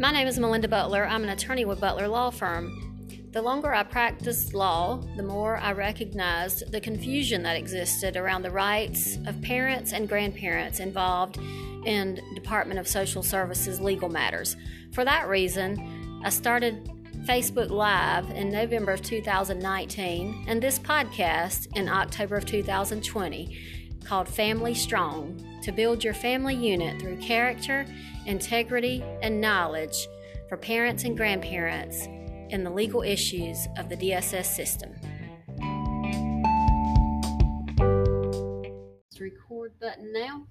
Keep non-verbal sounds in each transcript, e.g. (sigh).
My name is Melinda Butler. I'm an attorney with Butler Law Firm. The longer I practiced law, the more I recognized the confusion that existed around the rights of parents and grandparents involved in Department of Social Services legal matters. For that reason, I started Facebook Live in November of 2019 and this podcast in October of 2020 called Family Strong to build your family unit through character, integrity, and knowledge for parents and grandparents in the legal issues of the DSS system. Record button now.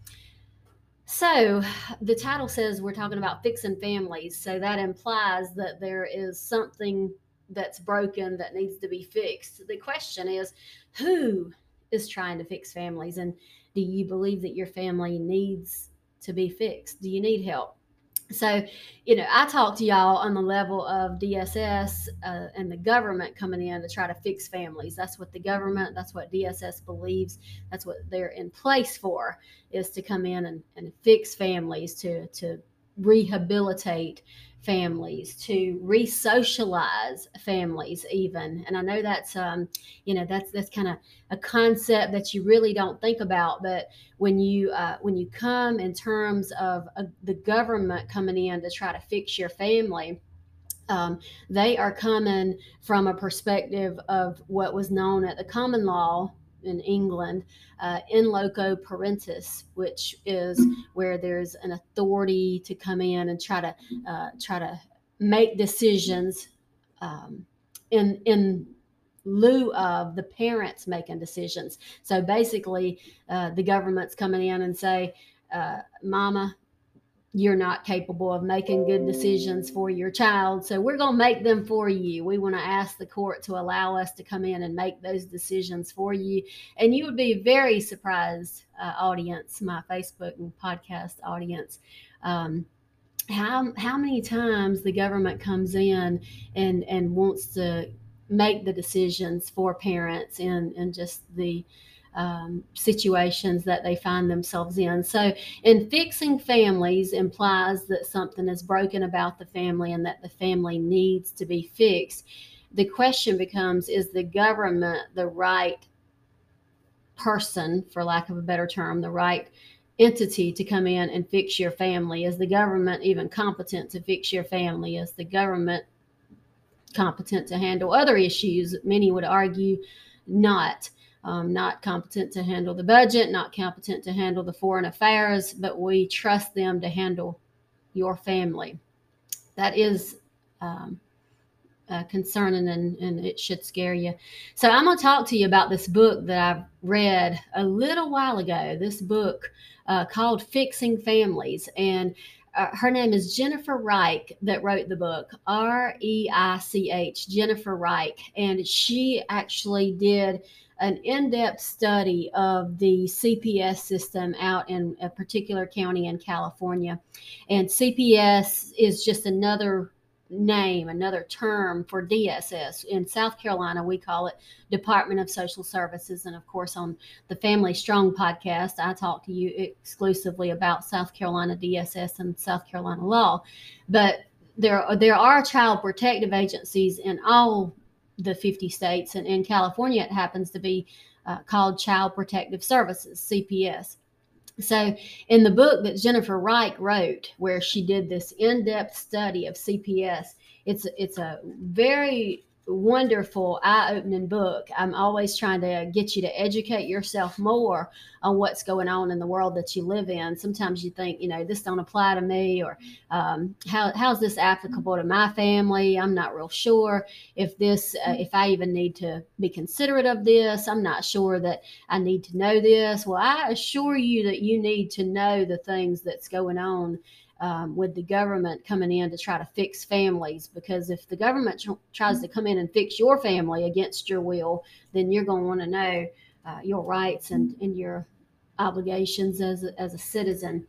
So, the title says we're talking about fixing families. So, that implies that there is something that's broken that needs to be fixed. The question is who is trying to fix families? And do you believe that your family needs to be fixed? Do you need help? So, you know, I talk to y'all on the level of DSS uh, and the government coming in to try to fix families. That's what the government, that's what DSS believes, that's what they're in place for, is to come in and, and fix families, to, to rehabilitate families, to re-socialize families, even. And I know that's um, you know that's that's kind of a concept that you really don't think about, but when you uh, when you come in terms of uh, the government coming in to try to fix your family. Um, they are coming from a perspective of what was known at the common law in England, uh, in loco parentis, which is where there's an authority to come in and try to uh, try to make decisions um, in in lieu of the parents making decisions. So basically, uh, the government's coming in and say, uh, "Mama, you're not capable of making good decisions for your child. So we're going to make them for you. We want to ask the court to allow us to come in and make those decisions for you. And you would be very surprised, uh, audience, my Facebook and podcast audience. Um, how, how many times the government comes in and, and wants to make the decisions for parents and, and just the um, situations that they find themselves in. So, in fixing families implies that something is broken about the family and that the family needs to be fixed. The question becomes is the government the right person, for lack of a better term, the right entity to come in and fix your family? Is the government even competent to fix your family? Is the government competent to handle other issues? Many would argue not um, not competent to handle the budget, not competent to handle the foreign affairs, but we trust them to handle your family. That is um, uh, concerning and, and it should scare you. So, I'm going to talk to you about this book that I've read a little while ago. This book uh, called Fixing Families. And uh, her name is Jennifer Reich that wrote the book, R E I C H, Jennifer Reich. And she actually did an in-depth study of the CPS system out in a particular county in California. And CPS is just another name, another term for DSS. In South Carolina, we call it Department of Social Services. And of course, on the Family Strong podcast, I talk to you exclusively about South Carolina DSS and South Carolina law. But there, there are child protective agencies in all the 50 states. And in California, it happens to be uh, called Child Protective Services, CPS. So, in the book that Jennifer Reich wrote, where she did this in depth study of CPS, it's, it's a very wonderful, eye opening book. I'm always trying to get you to educate yourself more on what's going on in the world that you live in. Sometimes you think, you know, this don't apply to me, or um, how, how's this applicable to my family? I'm not real sure if this, uh, if I even need to be considerate of this. I'm not sure that I need to know this. Well, I assure you that you need to know the things that's going on um, with the government coming in to try to fix families. Because if the government tr- tries to come in and fix your family against your will, then you're going to want to know uh, your rights and, and your obligations as a, as a citizen.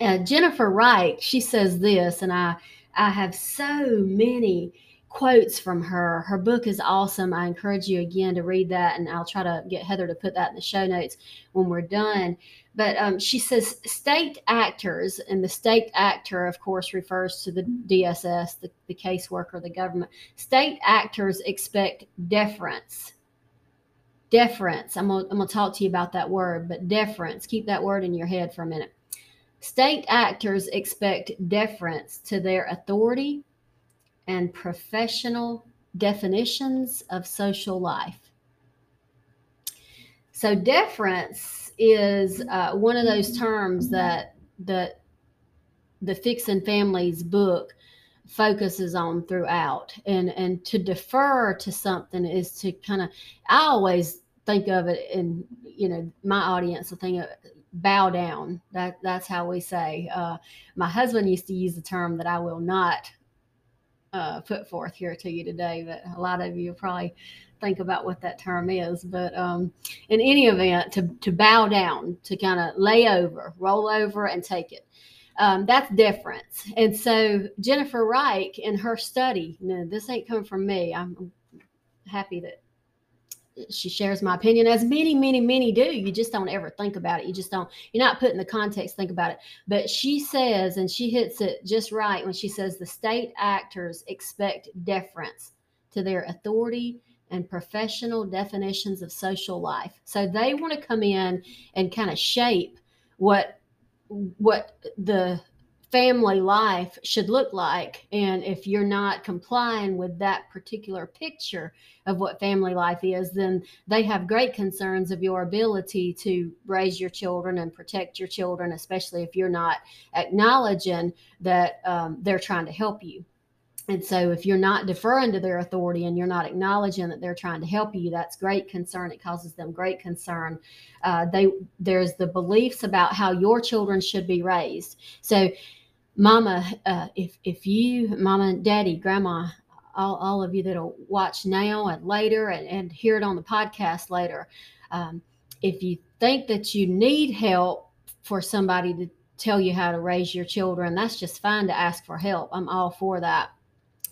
Uh, Jennifer Reich, she says this, and I I have so many quotes from her. Her book is awesome. I encourage you again to read that, and I'll try to get Heather to put that in the show notes when we're done. But um, she says state actors, and the state actor, of course, refers to the DSS, the, the caseworker, the government. State actors expect deference. Deference. I'm I'm gonna talk to you about that word, but deference. Keep that word in your head for a minute. State actors expect deference to their authority and professional definitions of social life. So, deference is uh, one of those terms that the the and Families book focuses on throughout, and and to defer to something is to kind of. I always think of it, and you know, my audience will think of bow down. That that's how we say. Uh, my husband used to use the term that I will not uh, put forth here to you today, but a lot of you probably think about what that term is. But um, in any event, to, to bow down, to kind of lay over, roll over, and take it. Um, that's deference. And so Jennifer Reich in her study, no, this ain't coming from me. I'm happy that she shares my opinion as many many many do. You just don't ever think about it. You just don't you're not putting the context think about it. But she says and she hits it just right when she says the state actors expect deference to their authority and professional definitions of social life. So they want to come in and kind of shape what what the family life should look like. And if you're not complying with that particular picture of what family life is, then they have great concerns of your ability to raise your children and protect your children, especially if you're not acknowledging that um, they're trying to help you. And so, if you're not deferring to their authority and you're not acknowledging that they're trying to help you, that's great concern. It causes them great concern. Uh, they there's the beliefs about how your children should be raised. So, Mama, uh, if if you, Mama, Daddy, Grandma, all, all of you that'll watch now and later and, and hear it on the podcast later, um, if you think that you need help for somebody to tell you how to raise your children, that's just fine to ask for help. I'm all for that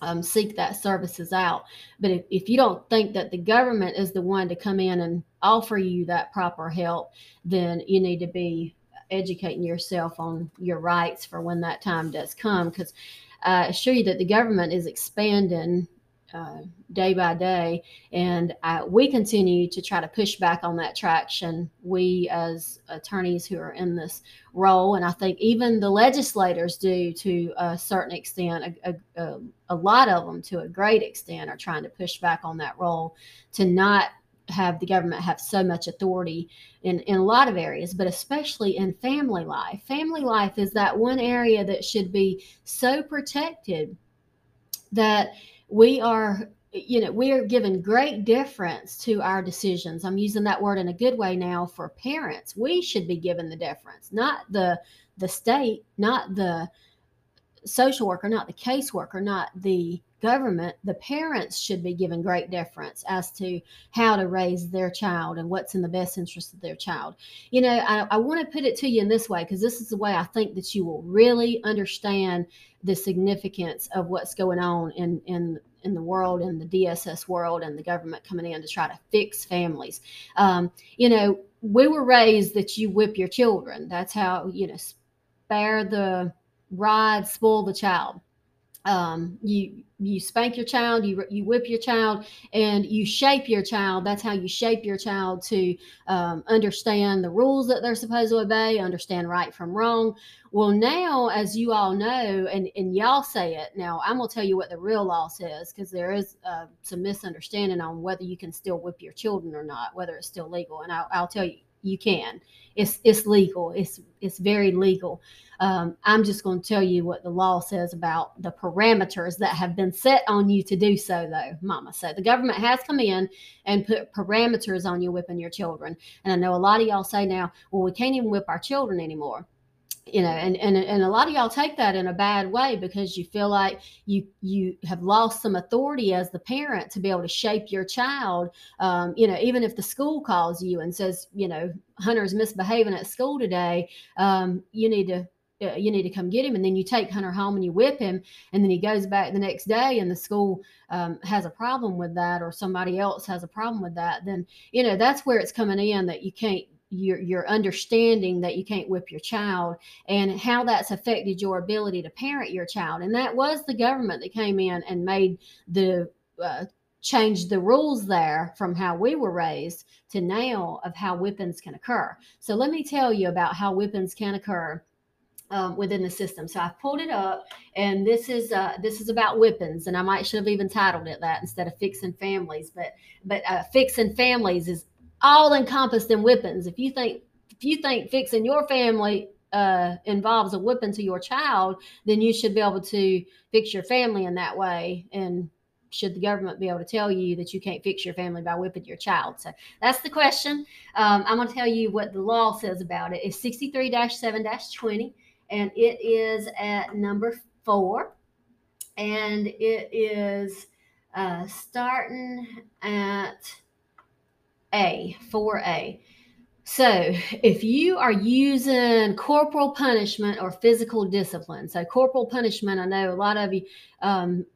um, seek that services out. But if, if you don't think that the government is the one to come in and offer you that proper help, then you need to be educating yourself on your rights for when that time does come. Because I assure you that the government is expanding uh, day by day. And uh, we continue to try to push back on that traction. We, as attorneys who are in this role, and I think even the legislators do to a certain extent, a, a, a lot of them to a great extent are trying to push back on that role to not have the government have so much authority in, in a lot of areas, but especially in family life. Family life is that one area that should be so protected that we are you know we are given great deference to our decisions i'm using that word in a good way now for parents we should be given the deference not the the state not the social worker not the caseworker not the government the parents should be given great deference as to how to raise their child and what's in the best interest of their child you know i, I want to put it to you in this way because this is the way i think that you will really understand the significance of what's going on in in in the world in the DSS world and the government coming in to try to fix families. Um, you know, we were raised that you whip your children. That's how you know spare the rod, spoil the child um, you you spank your child, you you whip your child, and you shape your child. That's how you shape your child to um, understand the rules that they're supposed to obey, understand right from wrong. Well, now, as you all know, and and y'all say it now, I'm gonna tell you what the real law says because there is uh, some misunderstanding on whether you can still whip your children or not, whether it's still legal. And I'll, I'll tell you, you can. It's it's legal. It's it's very legal. Um, I'm just going to tell you what the law says about the parameters that have been set on you to do so, though, Mama. So the government has come in and put parameters on you whipping your children. And I know a lot of y'all say now, well, we can't even whip our children anymore you know and, and and a lot of y'all take that in a bad way because you feel like you you have lost some authority as the parent to be able to shape your child um, you know even if the school calls you and says you know hunter's misbehaving at school today um, you need to uh, you need to come get him. And then you take Hunter home and you whip him. And then he goes back the next day and the school um, has a problem with that or somebody else has a problem with that. Then, you know, that's where it's coming in that you can't your your understanding that you can't whip your child and how that's affected your ability to parent your child and that was the government that came in and made the uh, changed the rules there from how we were raised to now of how whippings can occur so let me tell you about how whippings can occur um, within the system. So I've pulled it up, and this is uh, this is about whippings, and I might should have even titled it that instead of fixing families. But but uh, fixing families is all encompassed in whippings. If you think if you think fixing your family uh, involves a whipping to your child, then you should be able to fix your family in that way. And should the government be able to tell you that you can't fix your family by whipping your child? So that's the question. Um, I'm going to tell you what the law says about it. It's 63 7 20 and it is at number four, and it is uh, starting at A, 4A. So, if you are using corporal punishment or physical discipline, so corporal punishment, I know a lot of you um,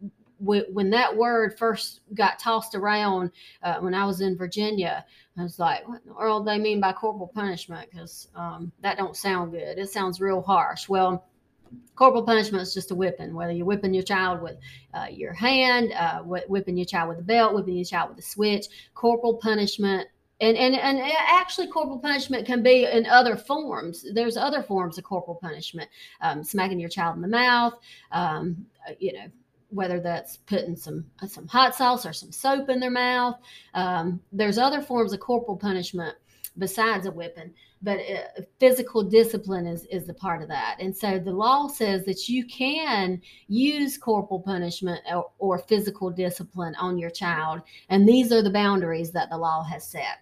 when that word first got tossed around uh, when I was in Virginia, I was like, what in the world they mean by corporal punishment? Because um, that don't sound good. It sounds real harsh. Well, corporal punishment is just a whipping, whether you're whipping your child with uh, your hand, uh, whipping your child with a belt, whipping your child with a switch. Corporal punishment and, and and actually corporal punishment can be in other forms there's other forms of corporal punishment um, smacking your child in the mouth um, you know whether that's putting some some hot sauce or some soap in their mouth. Um, there's other forms of corporal punishment besides a whipping, but uh, physical discipline is is the part of that. And so the law says that you can use corporal punishment or, or physical discipline on your child, and these are the boundaries that the law has set.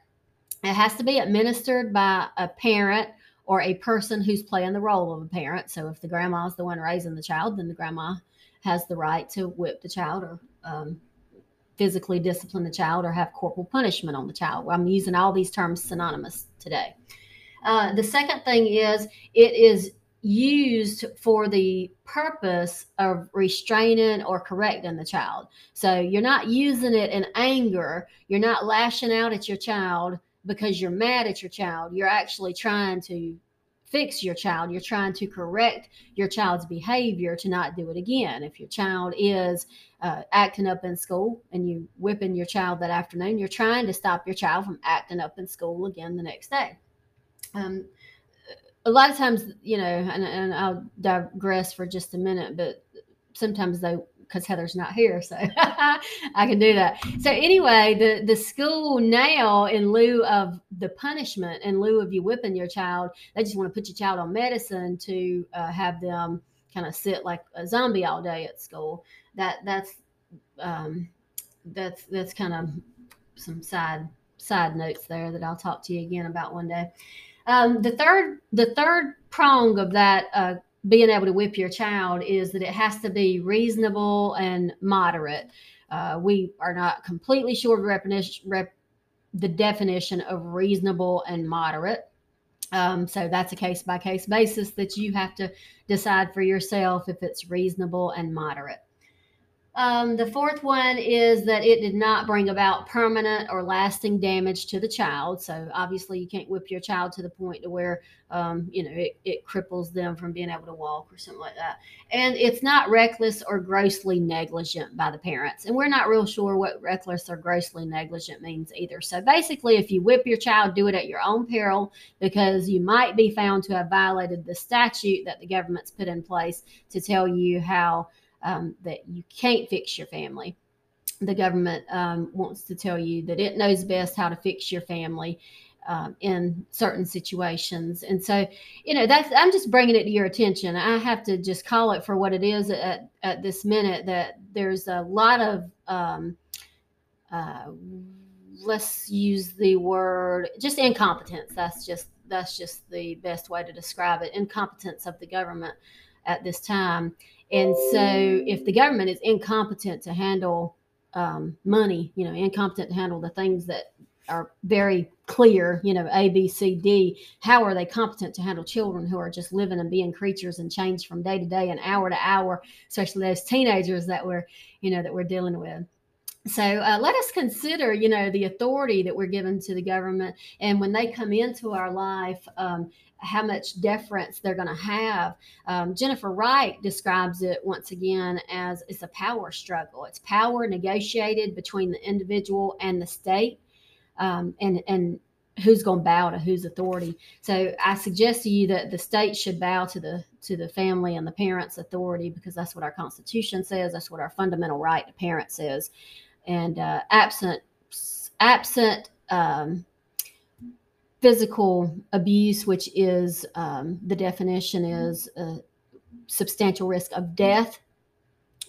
It has to be administered by a parent or a person who's playing the role of a parent. So if the grandma is the one raising the child, then the grandma has the right to whip the child or um, physically discipline the child or have corporal punishment on the child. I'm using all these terms synonymous today. Uh, the second thing is it is used for the purpose of restraining or correcting the child. So you're not using it in anger, you're not lashing out at your child because you're mad at your child. You're actually trying to fix your child. You're trying to correct your child's behavior to not do it again. If your child is uh, acting up in school and you whipping your child that afternoon, you're trying to stop your child from acting up in school again the next day. Um, a lot of times, you know, and, and I'll digress for just a minute, but sometimes they because Heather's not here, so (laughs) I can do that. So anyway, the the school now, in lieu of the punishment, in lieu of you whipping your child, they just want to put your child on medicine to uh, have them kind of sit like a zombie all day at school. That that's um, that's that's kind of some side side notes there that I'll talk to you again about one day. Um, the third the third prong of that uh, being able to whip your child is that it has to be reasonable and moderate. Uh, we are not completely sure of rep- the definition of reasonable and moderate. Um, so that's a case by case basis that you have to decide for yourself if it's reasonable and moderate. Um, the fourth one is that it did not bring about permanent or lasting damage to the child. So obviously, you can't whip your child to the point to where um, you know it, it cripples them from being able to walk or something like that. And it's not reckless or grossly negligent by the parents. And we're not real sure what reckless or grossly negligent means either. So basically, if you whip your child, do it at your own peril because you might be found to have violated the statute that the government's put in place to tell you how um, that you can't fix your family. The government um, wants to tell you that it knows best how to fix your family um, in certain situations. And so, you know, that's, I'm just bringing it to your attention. I have to just call it for what it is at, at this minute that there's a lot of, um, uh, let's use the word just incompetence. That's just, that's just the best way to describe it. Incompetence of the government at this time. And so, if the government is incompetent to handle um, money, you know, incompetent to handle the things that are very clear, you know, A, B, C, D. How are they competent to handle children who are just living and being creatures and change from day to day and hour to hour, especially those teenagers that we're, you know, that we're dealing with. So uh, let us consider, you know, the authority that we're given to the government, and when they come into our life, um, how much deference they're going to have. Um, Jennifer Reich describes it once again as it's a power struggle. It's power negotiated between the individual and the state um, and and who's going to bow to whose authority. So I suggest to you that the state should bow to the to the family and the parents' authority because that's what our Constitution says. That's what our fundamental right to parents is, And uh, absent absent um, physical abuse, which is um, the definition is a substantial risk of death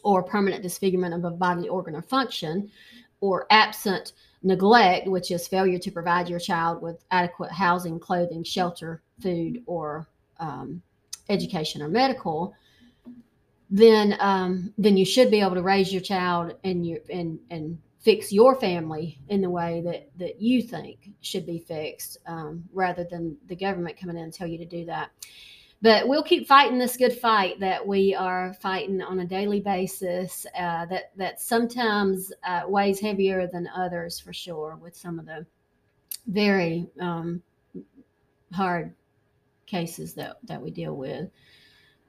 or permanent disfigurement of a bodily organ or function, or absent neglect, which is failure to provide your child with adequate housing, clothing, shelter, food, or um, education or medical, then um, then you should be able to raise your child and you and and fix your family in the way that that you think should be fixed, um, rather than the government coming in and tell you to do that. But we'll keep fighting this good fight that we are fighting on a daily basis uh, that that sometimes uh, weighs heavier than others for sure with some of the very um, hard cases that that we deal with.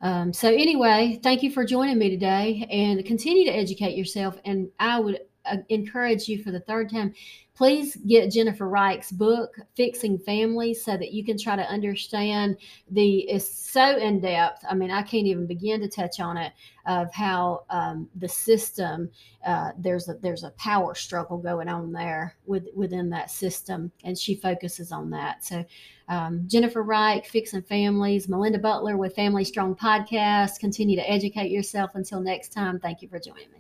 Um, so anyway thank you for joining me today and continue to educate yourself and i would uh, encourage you for the third time please get Jennifer Reich's book, Fixing Families, so that you can try to understand the, it's so in depth. I mean, I can't even begin to touch on it of how um, the system, uh, there's a, there's a power struggle going on there with, within that system. And she focuses on that. So, um, Jennifer Reich, Fixing Families, Melinda Butler with Family Strong Podcast. Continue to educate yourself. Until next time, thank you for joining me.